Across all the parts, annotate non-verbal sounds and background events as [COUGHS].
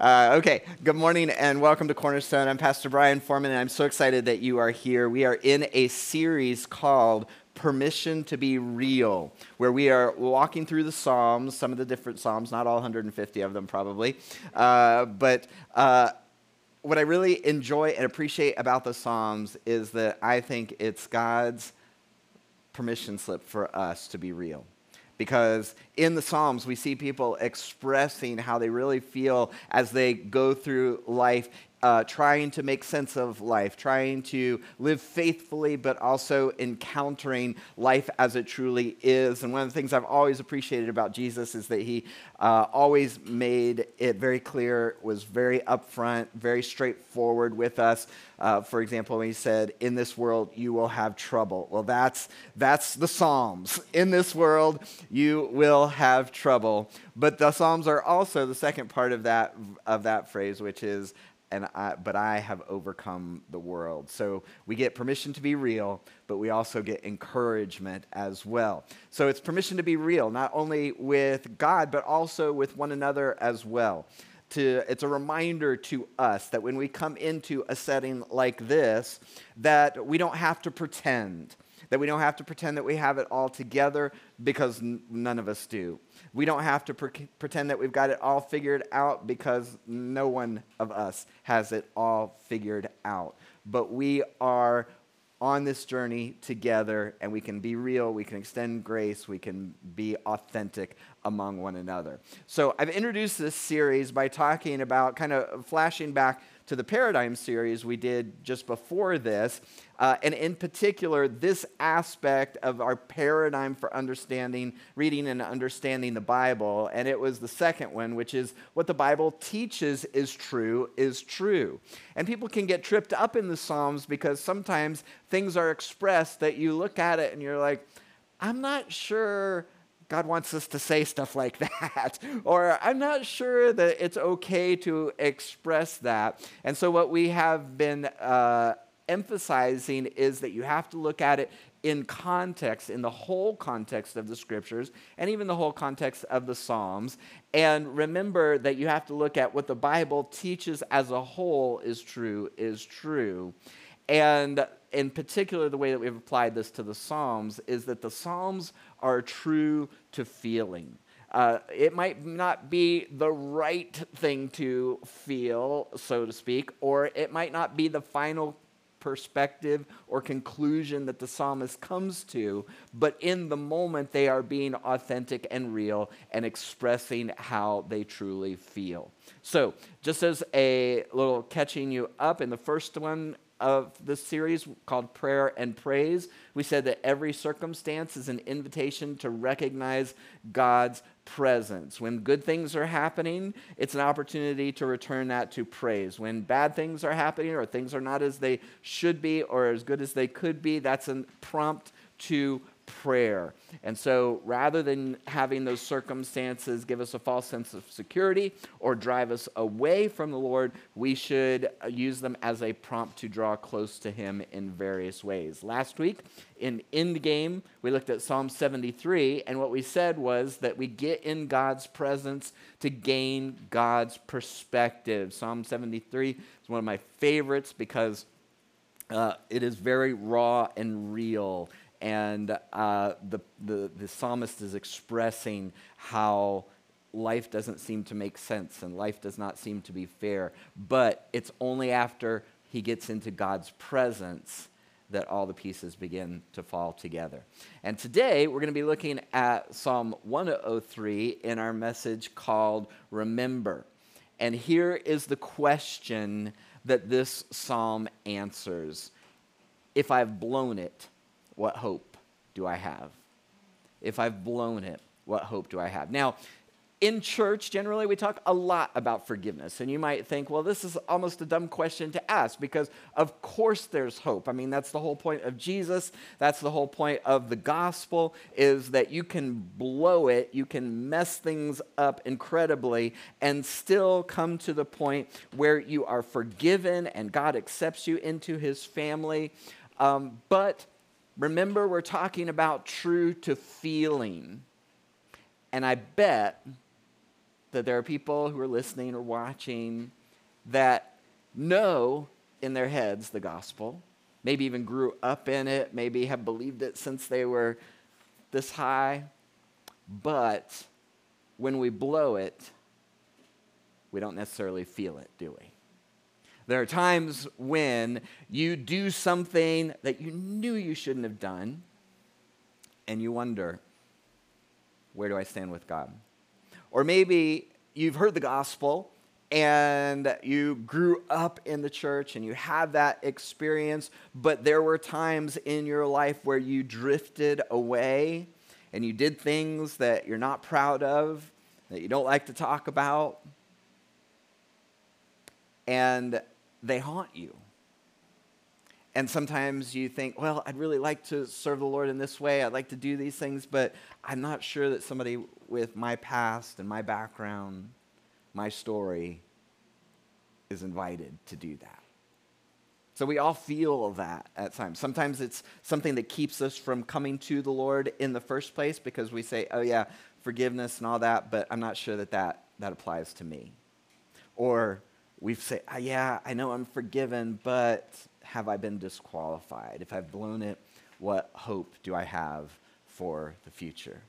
Uh, okay, good morning and welcome to Cornerstone. I'm Pastor Brian Foreman, and I'm so excited that you are here. We are in a series called Permission to Be Real, where we are walking through the Psalms, some of the different Psalms, not all 150 of them probably. Uh, but uh, what I really enjoy and appreciate about the Psalms is that I think it's God's permission slip for us to be real because in the Psalms, we see people expressing how they really feel as they go through life uh, trying to make sense of life, trying to live faithfully, but also encountering life as it truly is. And one of the things I've always appreciated about Jesus is that he uh, always made it very clear, was very upfront, very straightforward with us. Uh, for example, when he said, "In this world you will have trouble." Well, that's that's the Psalms. [LAUGHS] In this world you will have trouble. But the Psalms are also the second part of that of that phrase, which is and I, but I have overcome the world. So we get permission to be real, but we also get encouragement as well. So it's permission to be real, not only with God, but also with one another as well. To, it's a reminder to us that when we come into a setting like this, that we don't have to pretend, that we don't have to pretend that we have it all together because n- none of us do. We don't have to pre- pretend that we've got it all figured out because no one of us has it all figured out. But we are on this journey together and we can be real, we can extend grace, we can be authentic among one another. So I've introduced this series by talking about kind of flashing back to the paradigm series we did just before this, uh, and in particular, this aspect of our paradigm for understanding, reading, and understanding the Bible. And it was the second one, which is what the Bible teaches is true, is true. And people can get tripped up in the Psalms because sometimes things are expressed that you look at it and you're like, I'm not sure God wants us to say stuff like [LAUGHS] that. or I'm not sure that it's okay to express that. And so, what we have been uh, emphasizing is that you have to look at it in context, in the whole context of the scriptures, and even the whole context of the Psalms. And remember that you have to look at what the Bible teaches as a whole is true, is true. And in particular, the way that we've applied this to the Psalms is that the Psalms are true to feeling. Uh, it might not be the right thing to feel, so to speak, or it might not be the final perspective or conclusion that the psalmist comes to, but in the moment they are being authentic and real and expressing how they truly feel. So, just as a little catching you up, in the first one, of this series called Prayer and Praise. We said that every circumstance is an invitation to recognize God's presence. When good things are happening, it's an opportunity to return that to praise. When bad things are happening or things are not as they should be or as good as they could be, that's a prompt to prayer. And so rather than having those circumstances give us a false sense of security or drive us away from the Lord, we should use them as a prompt to draw close to Him in various ways. Last week in End Game, we looked at Psalm 73, and what we said was that we get in God's presence to gain God's perspective. Psalm 73 is one of my favorites because. Uh, it is very raw and real and uh, the, the, the psalmist is expressing how life doesn't seem to make sense and life does not seem to be fair. But it's only after he gets into God's presence that all the pieces begin to fall together. And today we're going to be looking at Psalm 103 in our message called Remember. And here is the question that this psalm answers If I've blown it, what hope do I have? If I've blown it, what hope do I have? Now, in church, generally, we talk a lot about forgiveness. And you might think, well, this is almost a dumb question to ask because, of course, there's hope. I mean, that's the whole point of Jesus. That's the whole point of the gospel is that you can blow it, you can mess things up incredibly, and still come to the point where you are forgiven and God accepts you into his family. Um, but Remember, we're talking about true to feeling. And I bet that there are people who are listening or watching that know in their heads the gospel, maybe even grew up in it, maybe have believed it since they were this high, but when we blow it, we don't necessarily feel it, do we? There are times when you do something that you knew you shouldn't have done, and you wonder, where do I stand with God? Or maybe you've heard the gospel and you grew up in the church and you had that experience, but there were times in your life where you drifted away and you did things that you're not proud of, that you don't like to talk about, and they haunt you. And sometimes you think, well, I'd really like to serve the Lord in this way. I'd like to do these things, but I'm not sure that somebody with my past and my background, my story, is invited to do that. So we all feel that at times. Sometimes it's something that keeps us from coming to the Lord in the first place because we say, oh, yeah, forgiveness and all that, but I'm not sure that that, that applies to me. Or we say, oh, ah, yeah, I know I'm forgiven, but have I been disqualified? If I've blown it, what hope do I have for the future?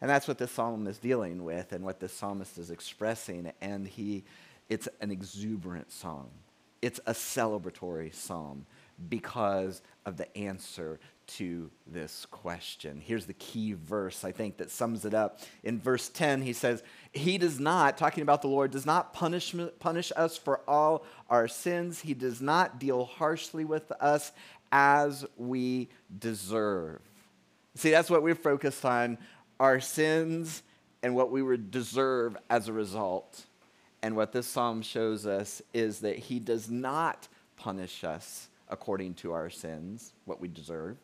And that's what this psalm is dealing with and what this psalmist is expressing. And he, it's an exuberant song it's a celebratory psalm because of the answer to this question. Here's the key verse, I think, that sums it up. In verse 10, he says, He does not, talking about the Lord, does not punish, punish us for all our sins. He does not deal harshly with us as we deserve. See, that's what we're focused on our sins and what we would deserve as a result. And what this psalm shows us is that he does not punish us according to our sins, what we deserve,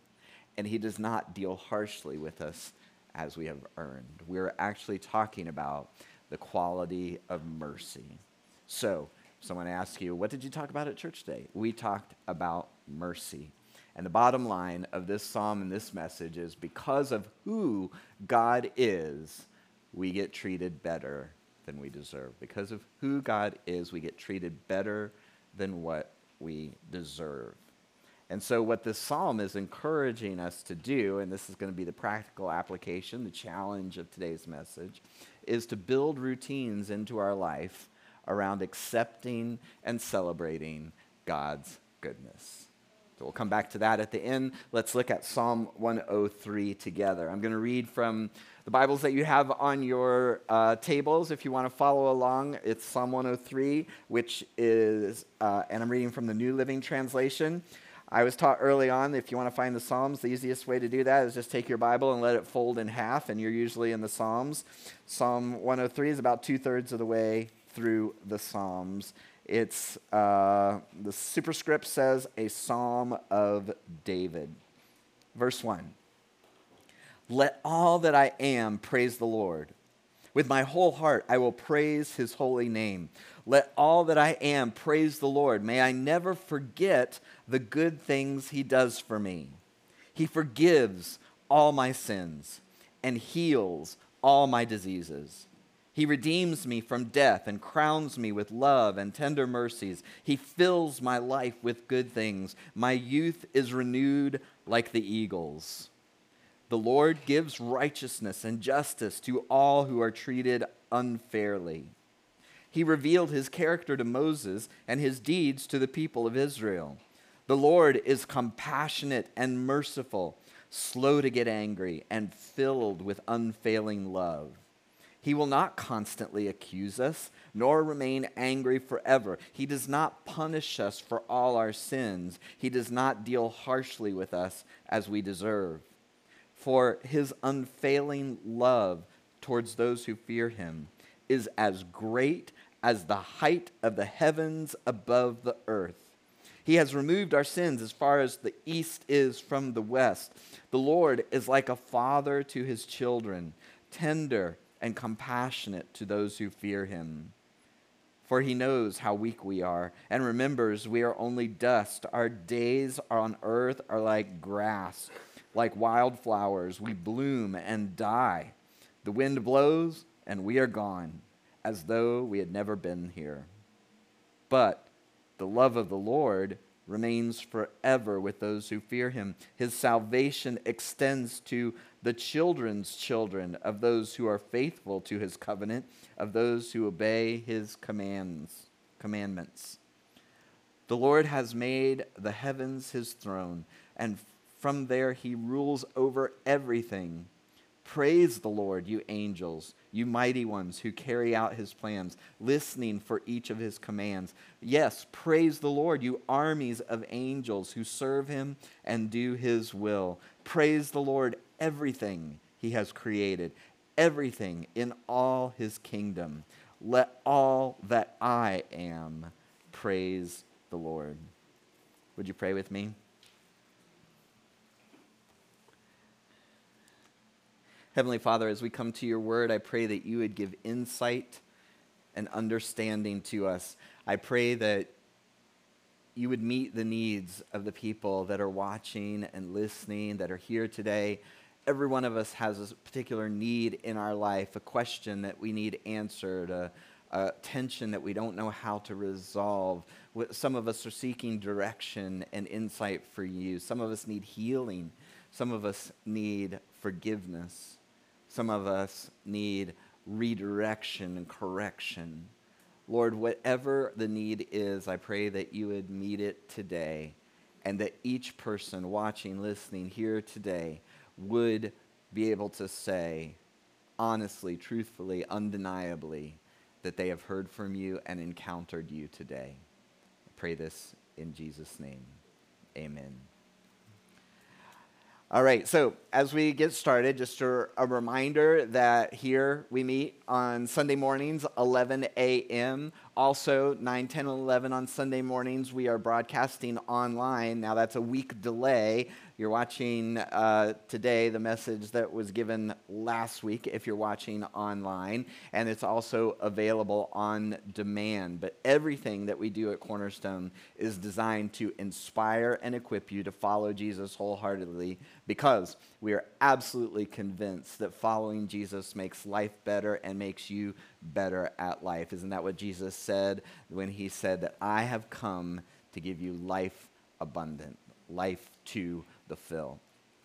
and he does not deal harshly with us as we have earned. We're actually talking about the quality of mercy. So, someone asks you, What did you talk about at church today? We talked about mercy. And the bottom line of this psalm and this message is because of who God is, we get treated better than we deserve. Because of who God is, we get treated better than what we deserve. And so, what this psalm is encouraging us to do, and this is going to be the practical application, the challenge of today's message, is to build routines into our life around accepting and celebrating God's goodness. So we'll come back to that at the end. Let's look at Psalm 103 together. I'm going to read from the Bibles that you have on your uh, tables, if you want to follow along, it's Psalm 103, which is, uh, and I'm reading from the New Living Translation. I was taught early on if you want to find the Psalms, the easiest way to do that is just take your Bible and let it fold in half, and you're usually in the Psalms. Psalm 103 is about two thirds of the way through the Psalms. It's, uh, the superscript says, a Psalm of David. Verse 1. Let all that I am praise the Lord. With my whole heart, I will praise his holy name. Let all that I am praise the Lord. May I never forget the good things he does for me. He forgives all my sins and heals all my diseases. He redeems me from death and crowns me with love and tender mercies. He fills my life with good things. My youth is renewed like the eagles. The Lord gives righteousness and justice to all who are treated unfairly. He revealed his character to Moses and his deeds to the people of Israel. The Lord is compassionate and merciful, slow to get angry, and filled with unfailing love. He will not constantly accuse us, nor remain angry forever. He does not punish us for all our sins. He does not deal harshly with us as we deserve for his unfailing love towards those who fear him is as great as the height of the heavens above the earth. He has removed our sins as far as the east is from the west. The Lord is like a father to his children, tender and compassionate to those who fear him. For he knows how weak we are and remembers we are only dust. Our days on earth are like grass like wildflowers, we bloom and die. The wind blows, and we are gone, as though we had never been here. But the love of the Lord remains forever with those who fear him. His salvation extends to the children's children of those who are faithful to his covenant, of those who obey his commands, commandments. The Lord has made the heavens his throne, and from there he rules over everything. Praise the Lord, you angels, you mighty ones who carry out his plans, listening for each of his commands. Yes, praise the Lord, you armies of angels who serve him and do his will. Praise the Lord, everything he has created, everything in all his kingdom. Let all that I am praise the Lord. Would you pray with me? Heavenly Father, as we come to your word, I pray that you would give insight and understanding to us. I pray that you would meet the needs of the people that are watching and listening, that are here today. Every one of us has a particular need in our life, a question that we need answered, a, a tension that we don't know how to resolve. Some of us are seeking direction and insight for you. Some of us need healing. Some of us need forgiveness. Some of us need redirection and correction. Lord, whatever the need is, I pray that you would meet it today and that each person watching, listening here today would be able to say, honestly, truthfully, undeniably, that they have heard from you and encountered you today. I pray this in Jesus' name. Amen. All right, so as we get started, just a, a, reminder that here we meet on Sunday mornings, 11 a.m. Also, 9, 10, 11 on Sunday mornings, we are broadcasting online. Now, that's a week delay you're watching uh, today the message that was given last week if you're watching online, and it's also available on demand. But everything that we do at Cornerstone is designed to inspire and equip you to follow Jesus wholeheartedly because we are absolutely convinced that following Jesus makes life better and makes you better at life. Isn't that what Jesus said when he said that I have come to give you life abundant, life to the fill.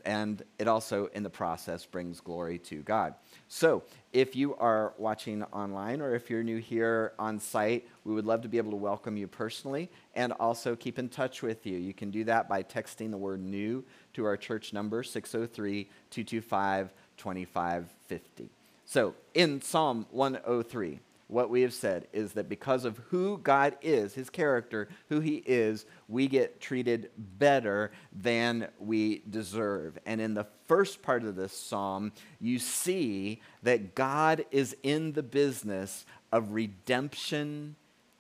And it also, in the process, brings glory to God. So, if you are watching online or if you're new here on site, we would love to be able to welcome you personally and also keep in touch with you. You can do that by texting the word new to our church number, 603 225 2550. So, in Psalm 103, what we have said is that because of who God is, his character, who he is, we get treated better than we deserve. And in the first part of this psalm, you see that God is in the business of redemption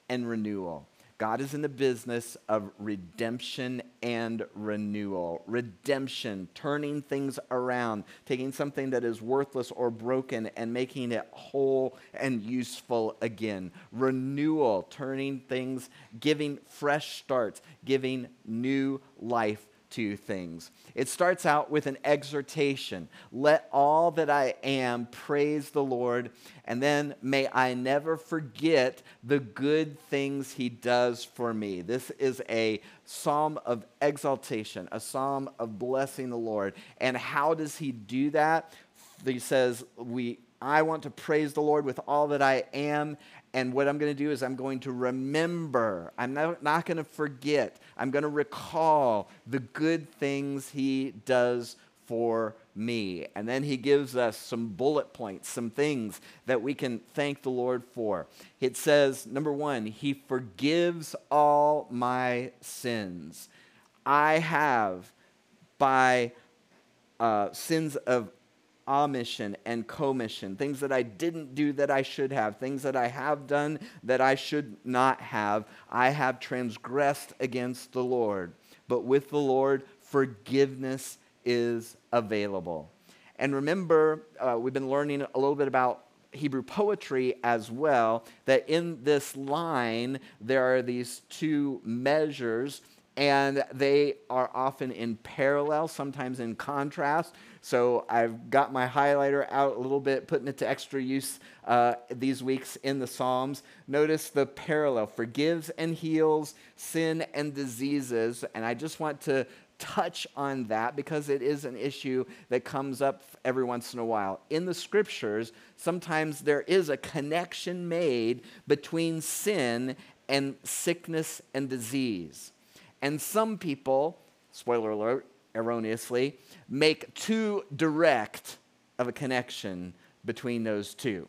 and renewal. God is in the business of redemption and renewal. Redemption, turning things around, taking something that is worthless or broken and making it whole and useful again. Renewal, turning things, giving fresh starts, giving new life to things. It starts out with an exhortation Let all that I am praise the Lord, and then may I never forget the good things he does for me. This is a psalm of exaltation, a psalm of blessing the Lord. And how does he do that? He says, we, I want to praise the Lord with all that I am, and what I'm going to do is I'm going to remember. I'm not, not going to forget. I'm going to recall the good things he does for me. And then he gives us some bullet points, some things that we can thank the Lord for. It says, number one, he forgives all my sins. I have, by uh, sins of omission and commission, things that I didn't do that I should have, things that I have done that I should not have. I have transgressed against the Lord. But with the Lord, forgiveness is available. And remember, uh, we've been learning a little bit about Hebrew poetry as well, that in this line, there are these two measures and they are often in parallel, sometimes in contrast. So I've got my highlighter out a little bit, putting it to extra use uh, these weeks in the Psalms. Notice the parallel forgives and heals sin and diseases. And I just want to touch on that because it is an issue that comes up every once in a while. In the scriptures, sometimes there is a connection made between sin and sickness and disease. And some people, spoiler alert, erroneously, make too direct of a connection between those two.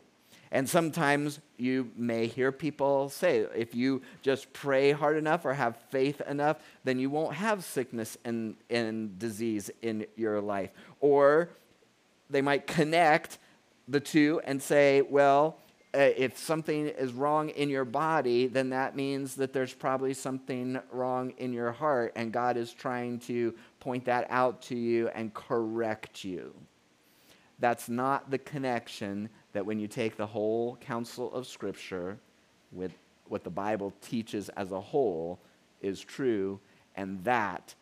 And sometimes you may hear people say, if you just pray hard enough or have faith enough, then you won't have sickness and, and disease in your life. Or they might connect the two and say, well, Uh, if something is wrong in your body, then that means that there's probably something wrong in your heart, and God is trying to point that out to you and correct you. That's not the connection that when you take the whole counsel of Scripture with what the Bible teaches as a whole is true, and that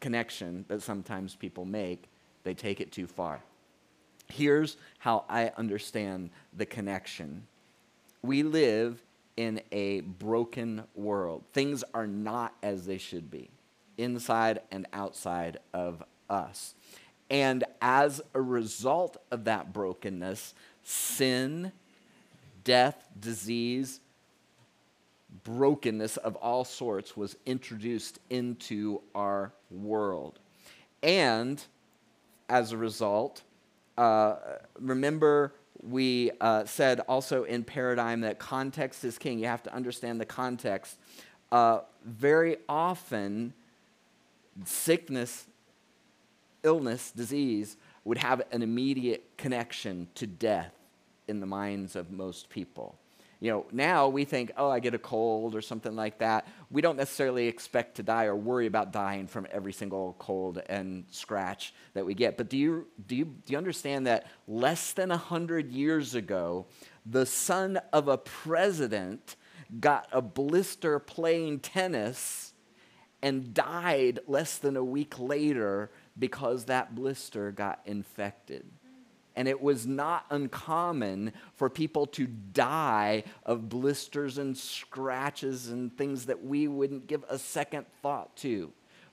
connection that sometimes people make, they take it too far. Here's how I understand the connection we live in a broken world. Things are not as they should be, inside and outside of us. And as a result of that brokenness, sin, death, disease, brokenness of all sorts was introduced into our world. And as a result, uh, remember, we uh, said also in paradigm that context is king. You have to understand the context. Uh, very often, sickness, illness, disease would have an immediate connection to death in the minds of most people. You know, now we think, oh, I get a cold or something like that. We don't necessarily expect to die or worry about dying from every single cold and scratch that we get. But do you, do you, do you understand that less than 100 years ago, the son of a president got a blister playing tennis and died less than a week later because that blister got infected? And it was not uncommon for people to die of blisters and scratches and things that we wouldn't give a second thought to.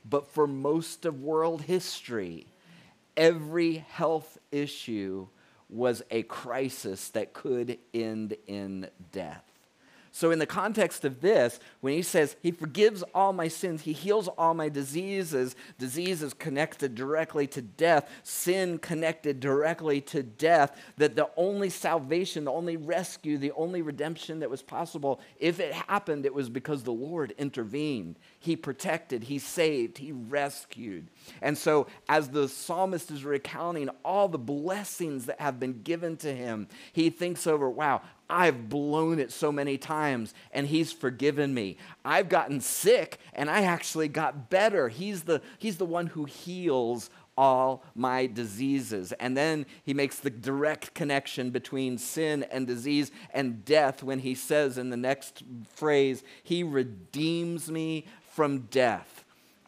But for most of world history, every health issue was a crisis that could end in death. So, in the context of this, when he says he forgives all my sins, he heals all my diseases, diseases connected directly to death, sin connected directly to death, that the only salvation, the only rescue, the only redemption that was possible, if it happened, it was because the Lord intervened. He protected, he saved, he rescued. And so, as the psalmist is recounting all the blessings that have been given to him, he thinks over, wow, I've blown it so many times and he's forgiven me. I've gotten sick and I actually got better. He's the, he's the one who heals all my diseases. And then he makes the direct connection between sin and disease and death when he says in the next phrase, He redeems me from death.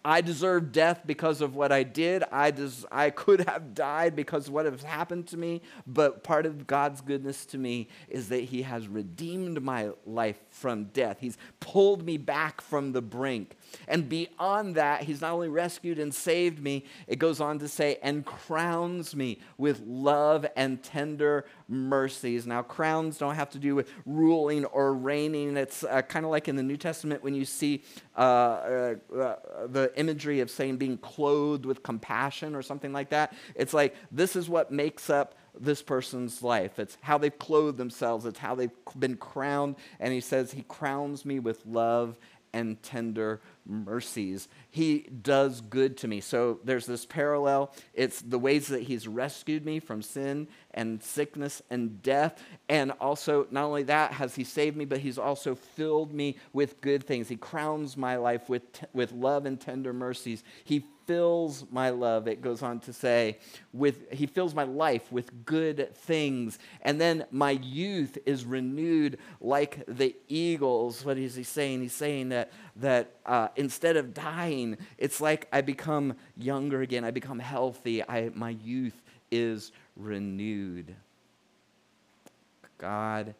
I deserve death because of what I did. I, des- I could have died because of what has happened to me. But part of God's goodness to me is that He has redeemed my life from death. He's pulled me back from the brink. And beyond that, He's not only rescued and saved me, it goes on to say, and crowns me with love and tender mercies. Now, crowns don't have to do with ruling or reigning. It's uh, kind of like in the New Testament when you see uh, uh, uh, the imagery of saying being clothed with compassion or something like that. It's like this is what makes up this person's life. It's how they've clothed themselves, it's how they've been crowned. And he says, He crowns me with love and tender mercies. He does good to me. So there's this parallel. It's the ways that He's rescued me from sin and sickness and death. And also, not only that has He saved me, but He's also filled me with good things. He crowns my life with, t- with love and tender mercies. He fills my love, it goes on to say, with he fills my life with good things. And then my youth is renewed like the eagles. What is he saying? He's saying that that uh, instead of dying, it's like I become younger again. I become healthy. I, my youth is renewed. God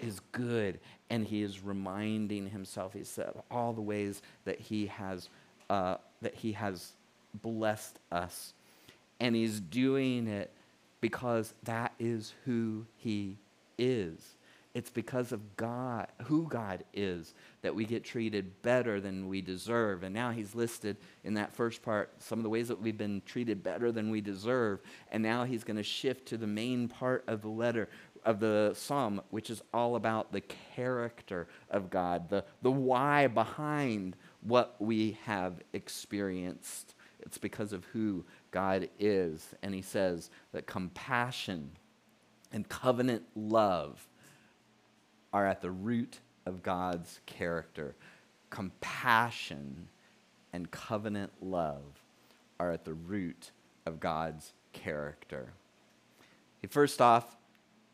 is good, and He is reminding Himself. He said all the ways that He has uh, that He has blessed us, and He's doing it because that is who He is. It's because of God, who God is, that we get treated better than we deserve. And now he's listed in that first part some of the ways that we've been treated better than we deserve. And now he's going to shift to the main part of the letter, of the psalm, which is all about the character of God, the, the why behind what we have experienced. It's because of who God is. And he says that compassion and covenant love are at the root of God's character. Compassion and covenant love are at the root of God's character. He first off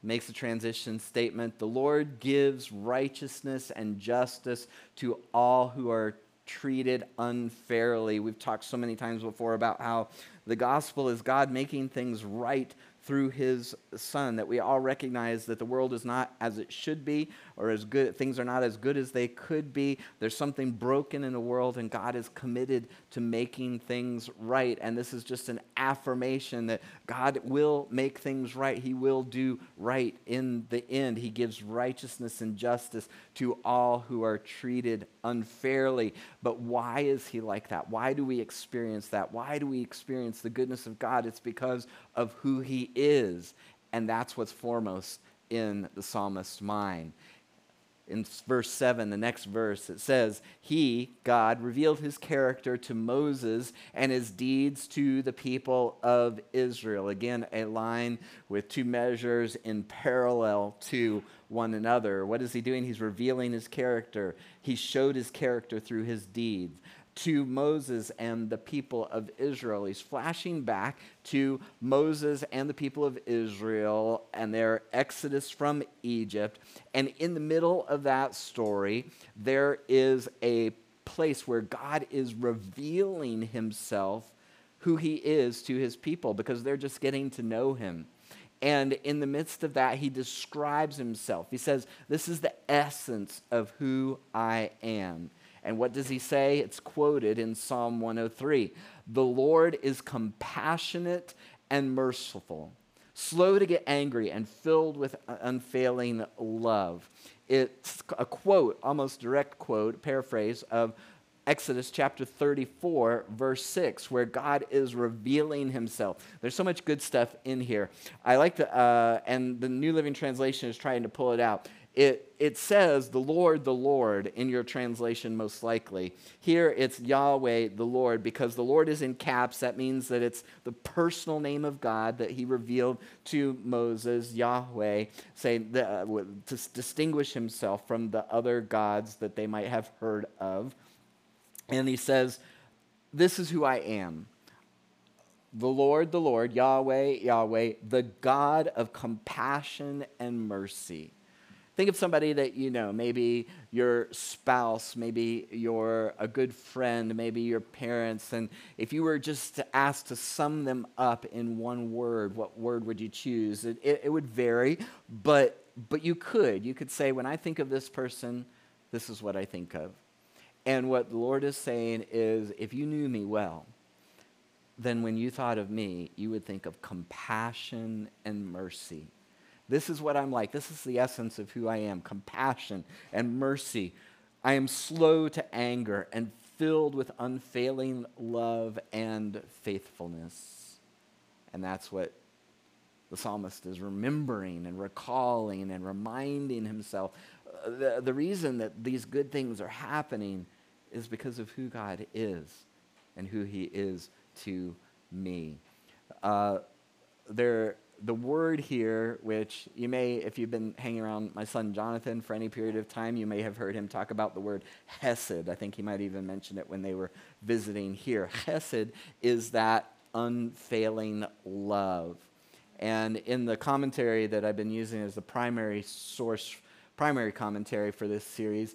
makes a transition statement the Lord gives righteousness and justice to all who are treated unfairly. We've talked so many times before about how the gospel is God making things right through his son that we all recognize that the world is not as it should be or as good things are not as good as they could be there's something broken in the world and god is committed to making things right. And this is just an affirmation that god will make things right. He will do right in the end. He gives righteousness and justice to all who are treated unfairly. But why is he like that? Why do we experience that? Why do we experience the goodness of god? It's because of who he is. And that's what's foremost in the psalmist's mind. In verse 7, the next verse, it says, He, God, revealed his character to Moses and his deeds to the people of Israel. Again, a line with two measures in parallel to one another. What is he doing? He's revealing his character. He showed his character through his deeds to Moses and the people of Israel. He's flashing back to Moses and the people of Israel and their exodus from Egypt. And in the middle of that story, there is a place where God is revealing himself, who he is to his people, because they're just getting to know him. And in the midst of that, he describes himself. He says, This is the essence of who I am. And what does he say? It's quoted in Psalm 103 The Lord is compassionate and merciful, slow to get angry, and filled with unfailing love. It's a quote, almost direct quote, paraphrase of Exodus chapter 34, verse 6, where God is revealing himself. There's so much good stuff in here. I like the, uh, and the New Living Translation is trying to pull it out it, it says the Lord, the Lord in your translation, most likely. Here it's Yahweh, the Lord, because the Lord is in caps. That means that it's the personal name of God that he revealed to Moses, Yahweh, saying the, uh, to distinguish himself from the other gods that they might have heard of. And he says, This is who I am. The Lord, the Lord, Yahweh, Yahweh, the God of compassion and mercy Think of somebody that you know, maybe your spouse, maybe you're a good friend, maybe your parents, and if you were just asked to sum them up in one word, what word would you choose? It, it, it would vary, but, but you could. You could say, when I think of this person, this is what I think of. And what the Lord is saying is, if you knew me well, then when you thought of me, you would think of compassion and mercy this is what I'm like. This is the essence of who I am compassion and mercy. I am slow to anger and filled with unfailing love and faithfulness. And that's what the psalmist is remembering and recalling and reminding himself. Uh, the, the reason that these good things are happening is because of who God is and who he is to me. Uh, there the word here, which you may, if you've been hanging around my son Jonathan for any period of time, you may have heard him talk about the word hesed. I think he might even mention it when they were visiting here. Hesed is that unfailing love. And in the commentary that I've been using as the primary source, primary commentary for this series,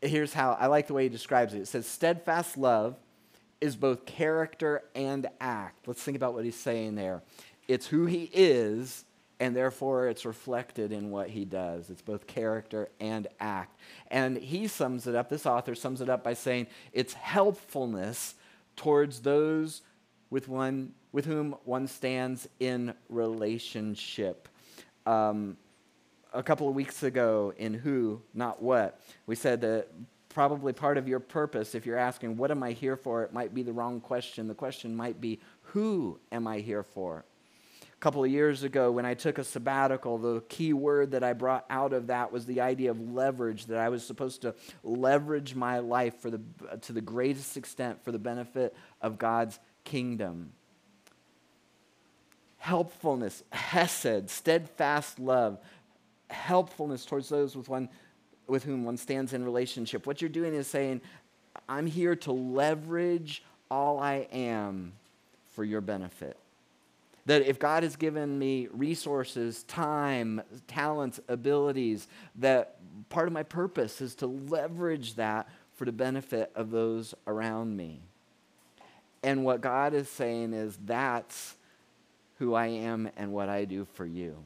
here's how I like the way he describes it. It says, steadfast love is both character and act. Let's think about what he's saying there. It's who he is, and therefore it's reflected in what he does. It's both character and act. And he sums it up, this author sums it up by saying it's helpfulness towards those with, one, with whom one stands in relationship. Um, a couple of weeks ago in Who, Not What, we said that probably part of your purpose, if you're asking, What am I here for? it might be the wrong question. The question might be, Who am I here for? Couple of years ago, when I took a sabbatical, the key word that I brought out of that was the idea of leverage, that I was supposed to leverage my life for the, to the greatest extent for the benefit of God's kingdom. Helpfulness, hesed, steadfast love, helpfulness towards those with one with whom one stands in relationship. What you're doing is saying, I'm here to leverage all I am for your benefit. That if God has given me resources, time, talents, abilities, that part of my purpose is to leverage that for the benefit of those around me. And what God is saying is that's who I am and what I do for you.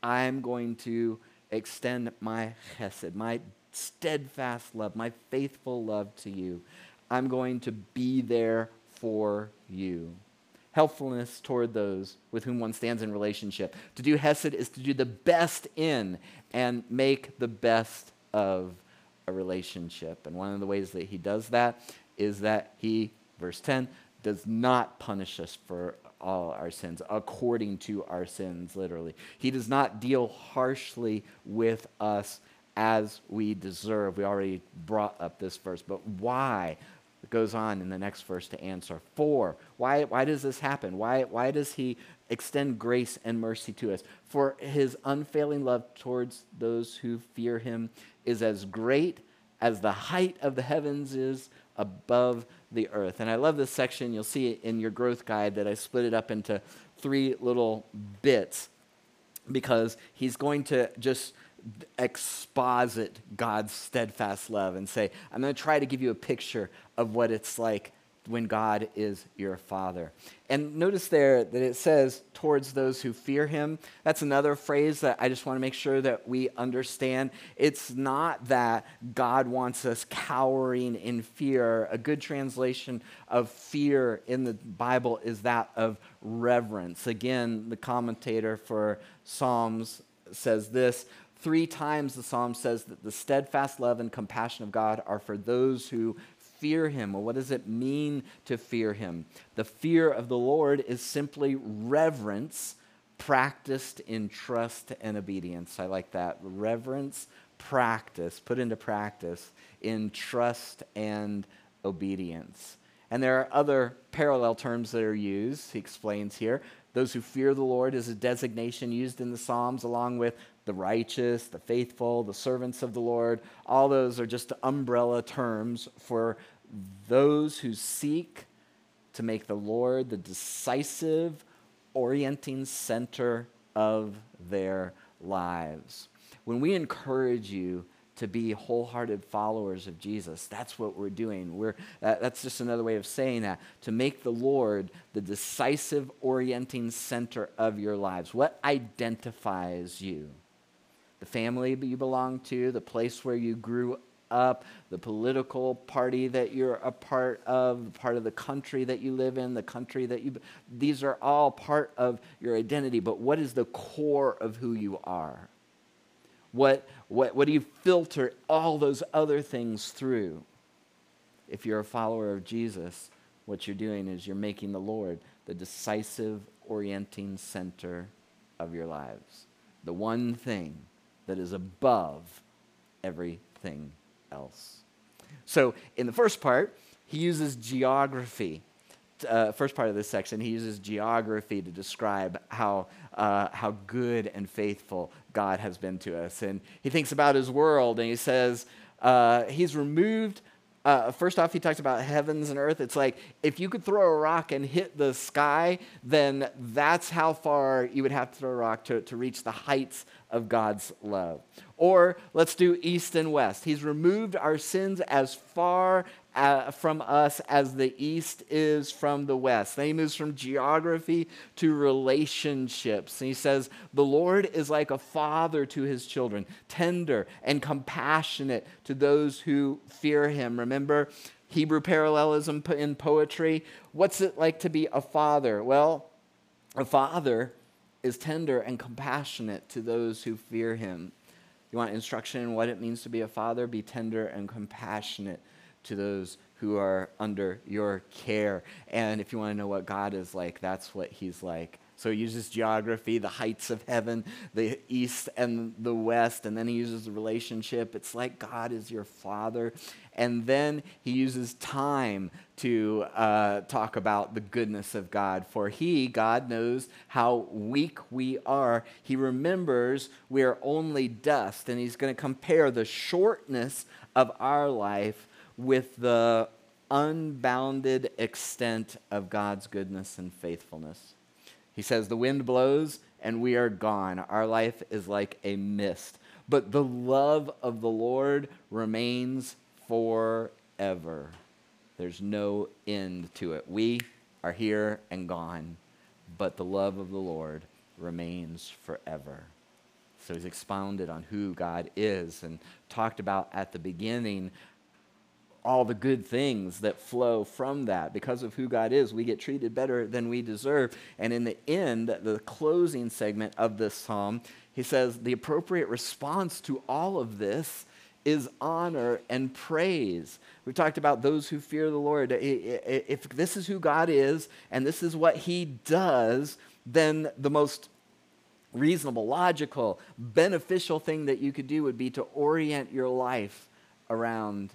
I'm going to extend my chesed, my steadfast love, my faithful love to you. I'm going to be there for you. Helpfulness toward those with whom one stands in relationship. To do Hesed is to do the best in and make the best of a relationship. And one of the ways that he does that is that he, verse 10, does not punish us for all our sins, according to our sins, literally. He does not deal harshly with us as we deserve. We already brought up this verse, but why? It goes on in the next verse to answer. For, why, why does this happen? Why, why does he extend grace and mercy to us? For his unfailing love towards those who fear him is as great as the height of the heavens is above the earth. And I love this section. You'll see it in your growth guide that I split it up into three little bits because he's going to just exposit God's steadfast love and say, I'm going to try to give you a picture of what it's like when God is your father. And notice there that it says, towards those who fear him. That's another phrase that I just want to make sure that we understand. It's not that God wants us cowering in fear. A good translation of fear in the Bible is that of reverence. Again, the commentator for Psalms says this Three times the psalm says that the steadfast love and compassion of God are for those who fear him. Well, what does it mean to fear him? The fear of the Lord is simply reverence practiced in trust and obedience. I like that. Reverence, practice, put into practice in trust and obedience. And there are other parallel terms that are used, he explains here. Those who fear the Lord is a designation used in the Psalms, along with the righteous, the faithful, the servants of the Lord. All those are just umbrella terms for those who seek to make the Lord the decisive, orienting center of their lives. When we encourage you to be wholehearted followers of Jesus. That's what we're doing. We're, that, that's just another way of saying that. To make the Lord the decisive, orienting center of your lives. What identifies you? The family you belong to, the place where you grew up, the political party that you're a part of, part of the country that you live in, the country that you. These are all part of your identity, but what is the core of who you are? What, what, what do you filter all those other things through? If you're a follower of Jesus, what you're doing is you're making the Lord the decisive, orienting center of your lives. The one thing that is above everything else. So, in the first part, he uses geography uh, first part of this section, he uses geography to describe how, uh, how good and faithful God has been to us. And he thinks about his world and he says, uh, He's removed uh, first off, he talks about heavens and earth. It's like if you could throw a rock and hit the sky, then that's how far you would have to throw a rock to, to reach the heights of God's love. Or let's do east and west. He's removed our sins as far uh, from us as the east is from the west. Then he moves from geography to relationships. And he says, The Lord is like a father to his children, tender and compassionate to those who fear him. Remember Hebrew parallelism in poetry? What's it like to be a father? Well, a father is tender and compassionate to those who fear him. You want instruction in what it means to be a father? Be tender and compassionate to those who are under your care. And if you want to know what God is like, that's what he's like. So he uses geography, the heights of heaven, the east and the west, and then he uses the relationship. It's like God is your father. And then he uses time to uh, talk about the goodness of God. For he, God, knows how weak we are. He remembers we are only dust, and he's going to compare the shortness of our life with the unbounded extent of God's goodness and faithfulness. He says, The wind blows and we are gone. Our life is like a mist. But the love of the Lord remains forever. There's no end to it. We are here and gone, but the love of the Lord remains forever. So he's expounded on who God is and talked about at the beginning all the good things that flow from that. Because of who God is, we get treated better than we deserve. And in the end, the closing segment of this psalm, he says the appropriate response to all of this is honor and praise. We talked about those who fear the Lord. If this is who God is and this is what he does, then the most reasonable, logical, beneficial thing that you could do would be to orient your life around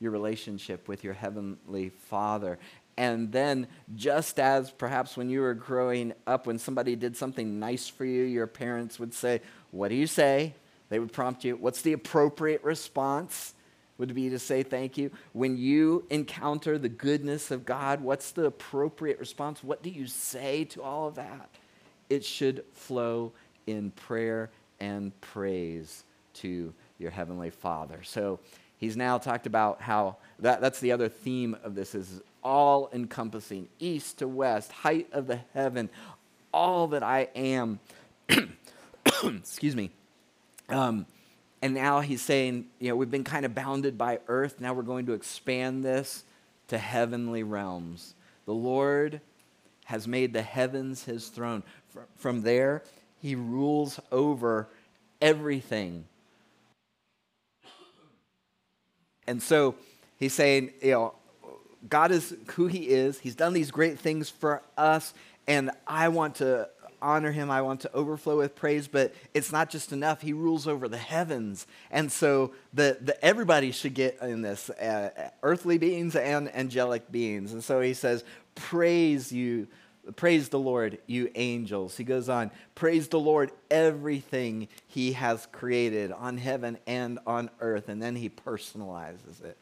your relationship with your heavenly Father. And then, just as perhaps when you were growing up, when somebody did something nice for you, your parents would say, What do you say? They would prompt you, What's the appropriate response? Would be to say thank you. When you encounter the goodness of God, what's the appropriate response? What do you say to all of that? It should flow in prayer and praise to your Heavenly Father. So, he's now talked about how that, that's the other theme of this is all encompassing east to west height of the heaven all that i am. [COUGHS] Excuse me. Um, and now he's saying you know we've been kind of bounded by earth. Now we're going to expand this to heavenly realms. The lord has made the heavens his throne. From there he rules over everything And so he's saying, you know, God is who he is. He's done these great things for us, and I want to honor him. I want to overflow with praise, but it's not just enough. He rules over the heavens. And so the, the everybody should get in this, uh, earthly beings and angelic beings. And so he says, praise you, Praise the Lord, you angels. He goes on, Praise the Lord, everything he has created on heaven and on earth. And then he personalizes it.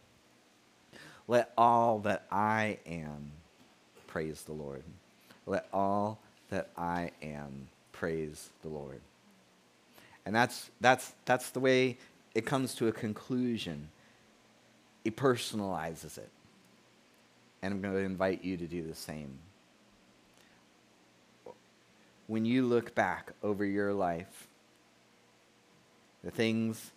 Let all that I am praise the Lord. Let all that I am praise the Lord. And that's, that's, that's the way it comes to a conclusion. He personalizes it. And I'm going to invite you to do the same when you look back over your life, the things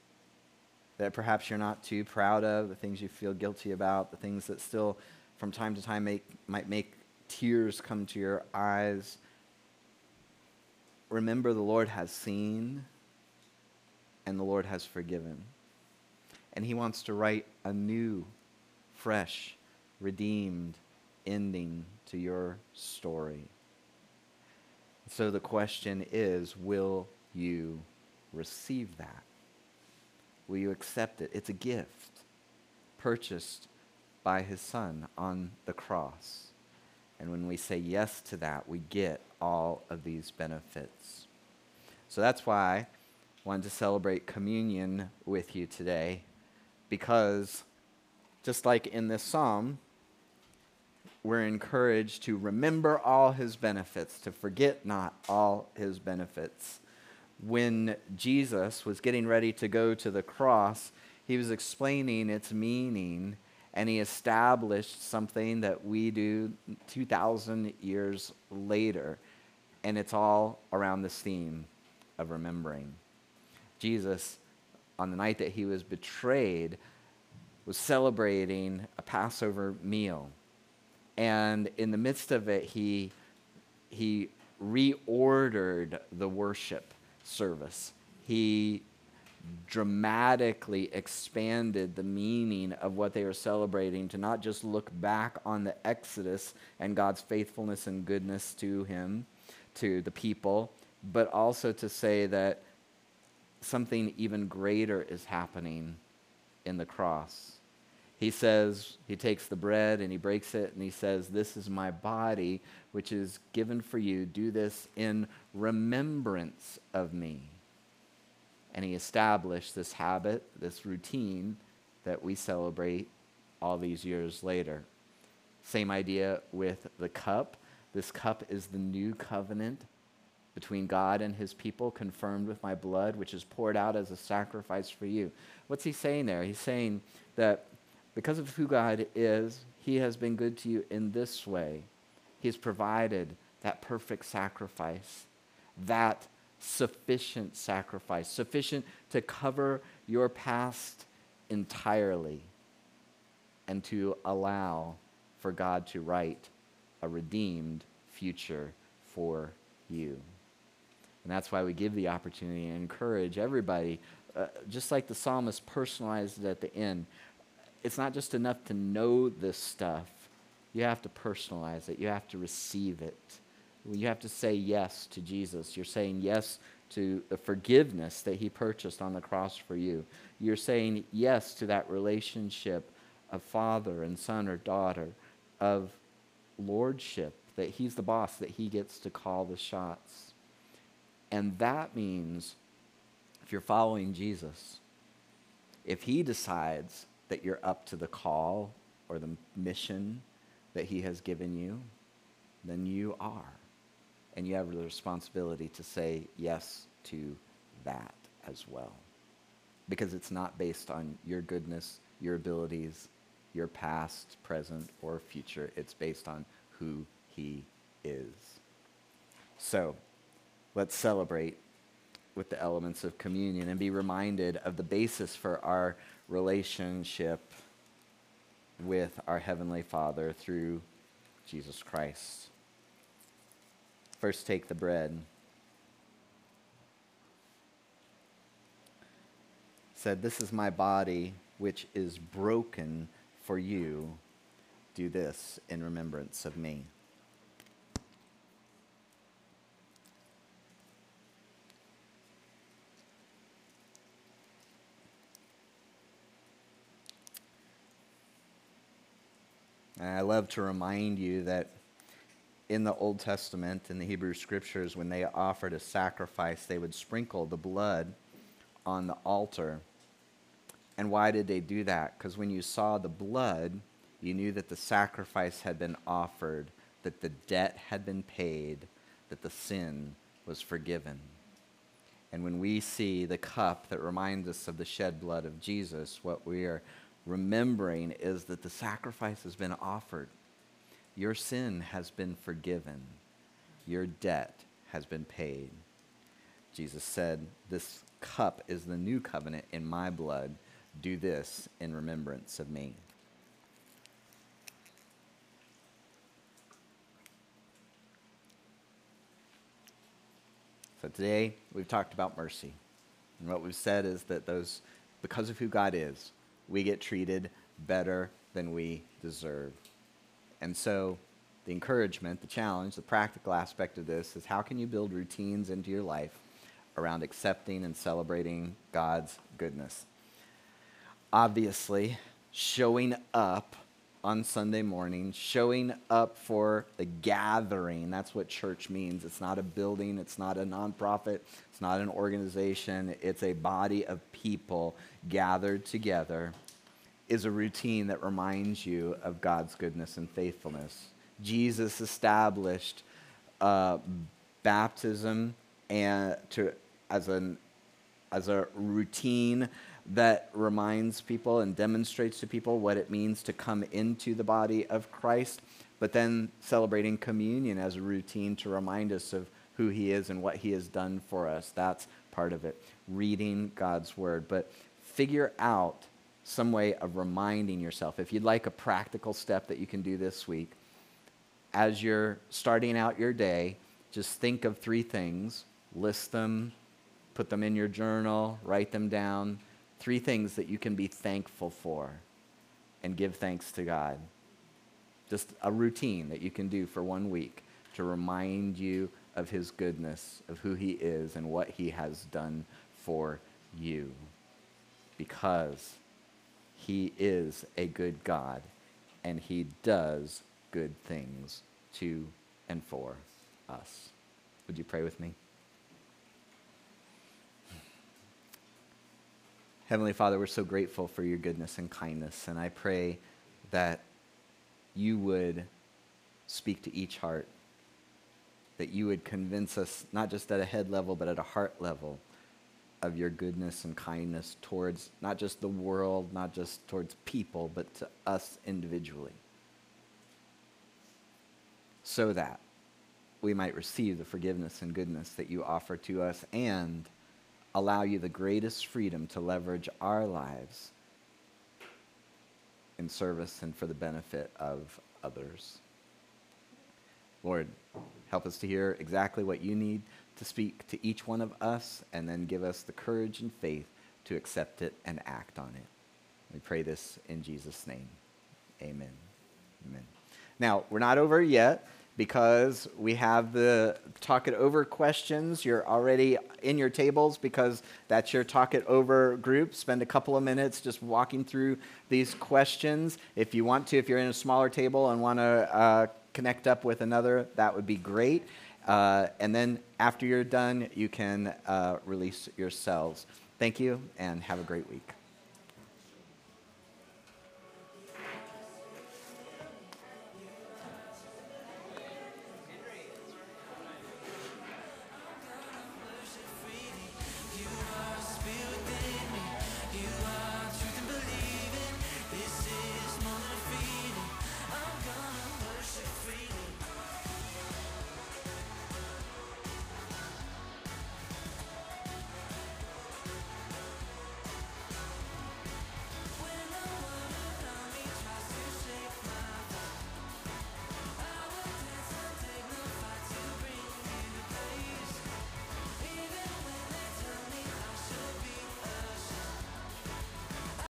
that perhaps you're not too proud of, the things you feel guilty about, the things that still from time to time make, might make tears come to your eyes, remember the Lord has seen and the Lord has forgiven. And He wants to write a new, fresh, redeemed ending to your story. So the question is will you receive that? Will you accept it? It's a gift purchased by his son on the cross. And when we say yes to that, we get all of these benefits. So that's why I wanted to celebrate communion with you today, because just like in this psalm, we're encouraged to remember all his benefits, to forget not all his benefits. When Jesus was getting ready to go to the cross, he was explaining its meaning and he established something that we do 2,000 years later. And it's all around this theme of remembering. Jesus, on the night that he was betrayed, was celebrating a Passover meal. And in the midst of it, he, he reordered the worship service. He dramatically expanded the meaning of what they were celebrating to not just look back on the Exodus and God's faithfulness and goodness to him, to the people, but also to say that something even greater is happening in the cross. He says, he takes the bread and he breaks it and he says, This is my body, which is given for you. Do this in remembrance of me. And he established this habit, this routine that we celebrate all these years later. Same idea with the cup. This cup is the new covenant between God and his people, confirmed with my blood, which is poured out as a sacrifice for you. What's he saying there? He's saying that because of who God is, he has been good to you in this way. He's provided that perfect sacrifice, that sufficient sacrifice, sufficient to cover your past entirely and to allow for God to write a redeemed future for you. And that's why we give the opportunity and encourage everybody, uh, just like the psalmist personalized it at the end. It's not just enough to know this stuff, you have to personalize it, you have to receive it. You have to say yes to Jesus. You're saying yes to the forgiveness that he purchased on the cross for you. You're saying yes to that relationship of father and son or daughter, of lordship, that he's the boss, that he gets to call the shots. And that means if you're following Jesus, if he decides that you're up to the call or the mission that he has given you, then you are and you have the responsibility to say yes to that as well. Because it's not based on your goodness, your abilities, your past, present, or future. It's based on who He is. So, let's celebrate with the elements of communion and be reminded of the basis for our relationship with our Heavenly Father through Jesus Christ. First, take the bread. Said, This is my body, which is broken for you. Do this in remembrance of me. And I love to remind you that in the Old Testament, in the Hebrew scriptures, when they offered a sacrifice, they would sprinkle the blood on the altar. And why did they do that? Because when you saw the blood, you knew that the sacrifice had been offered, that the debt had been paid, that the sin was forgiven. And when we see the cup that reminds us of the shed blood of Jesus, what we are remembering is that the sacrifice has been offered. Your sin has been forgiven. Your debt has been paid. Jesus said, This cup is the new covenant in my blood. Do this in remembrance of me. So today we've talked about mercy. And what we've said is that those, because of who God is, we get treated better than we deserve. And so, the encouragement, the challenge, the practical aspect of this is how can you build routines into your life around accepting and celebrating God's goodness? Obviously, showing up on Sunday morning, showing up for the gathering. That's what church means. It's not a building, it's not a nonprofit, it's not an organization, it's a body of people gathered together. Is a routine that reminds you of God's goodness and faithfulness. Jesus established uh, baptism and to, as, an, as a routine that reminds people and demonstrates to people what it means to come into the body of Christ, but then celebrating communion as a routine to remind us of who he is and what he has done for us. That's part of it. Reading God's word. But figure out some way of reminding yourself. If you'd like a practical step that you can do this week, as you're starting out your day, just think of three things, list them, put them in your journal, write them down, three things that you can be thankful for and give thanks to God. Just a routine that you can do for one week to remind you of his goodness, of who he is, and what he has done for you. Because he is a good God and he does good things to and for us. Would you pray with me? Heavenly Father, we're so grateful for your goodness and kindness, and I pray that you would speak to each heart, that you would convince us, not just at a head level, but at a heart level, of your goodness and kindness towards not just the world, not just towards people, but to us individually. So that we might receive the forgiveness and goodness that you offer to us and allow you the greatest freedom to leverage our lives in service and for the benefit of others. Lord, help us to hear exactly what you need to speak to each one of us and then give us the courage and faith to accept it and act on it. We pray this in Jesus' name. Amen. Amen. Now, we're not over yet because we have the talk it over questions. You're already in your tables because that's your talk it over group. Spend a couple of minutes just walking through these questions. If you want to, if you're in a smaller table and want to uh, connect up with another, that would be great. Uh, and then after you're done, you can uh, release yourselves. Thank you and have a great week.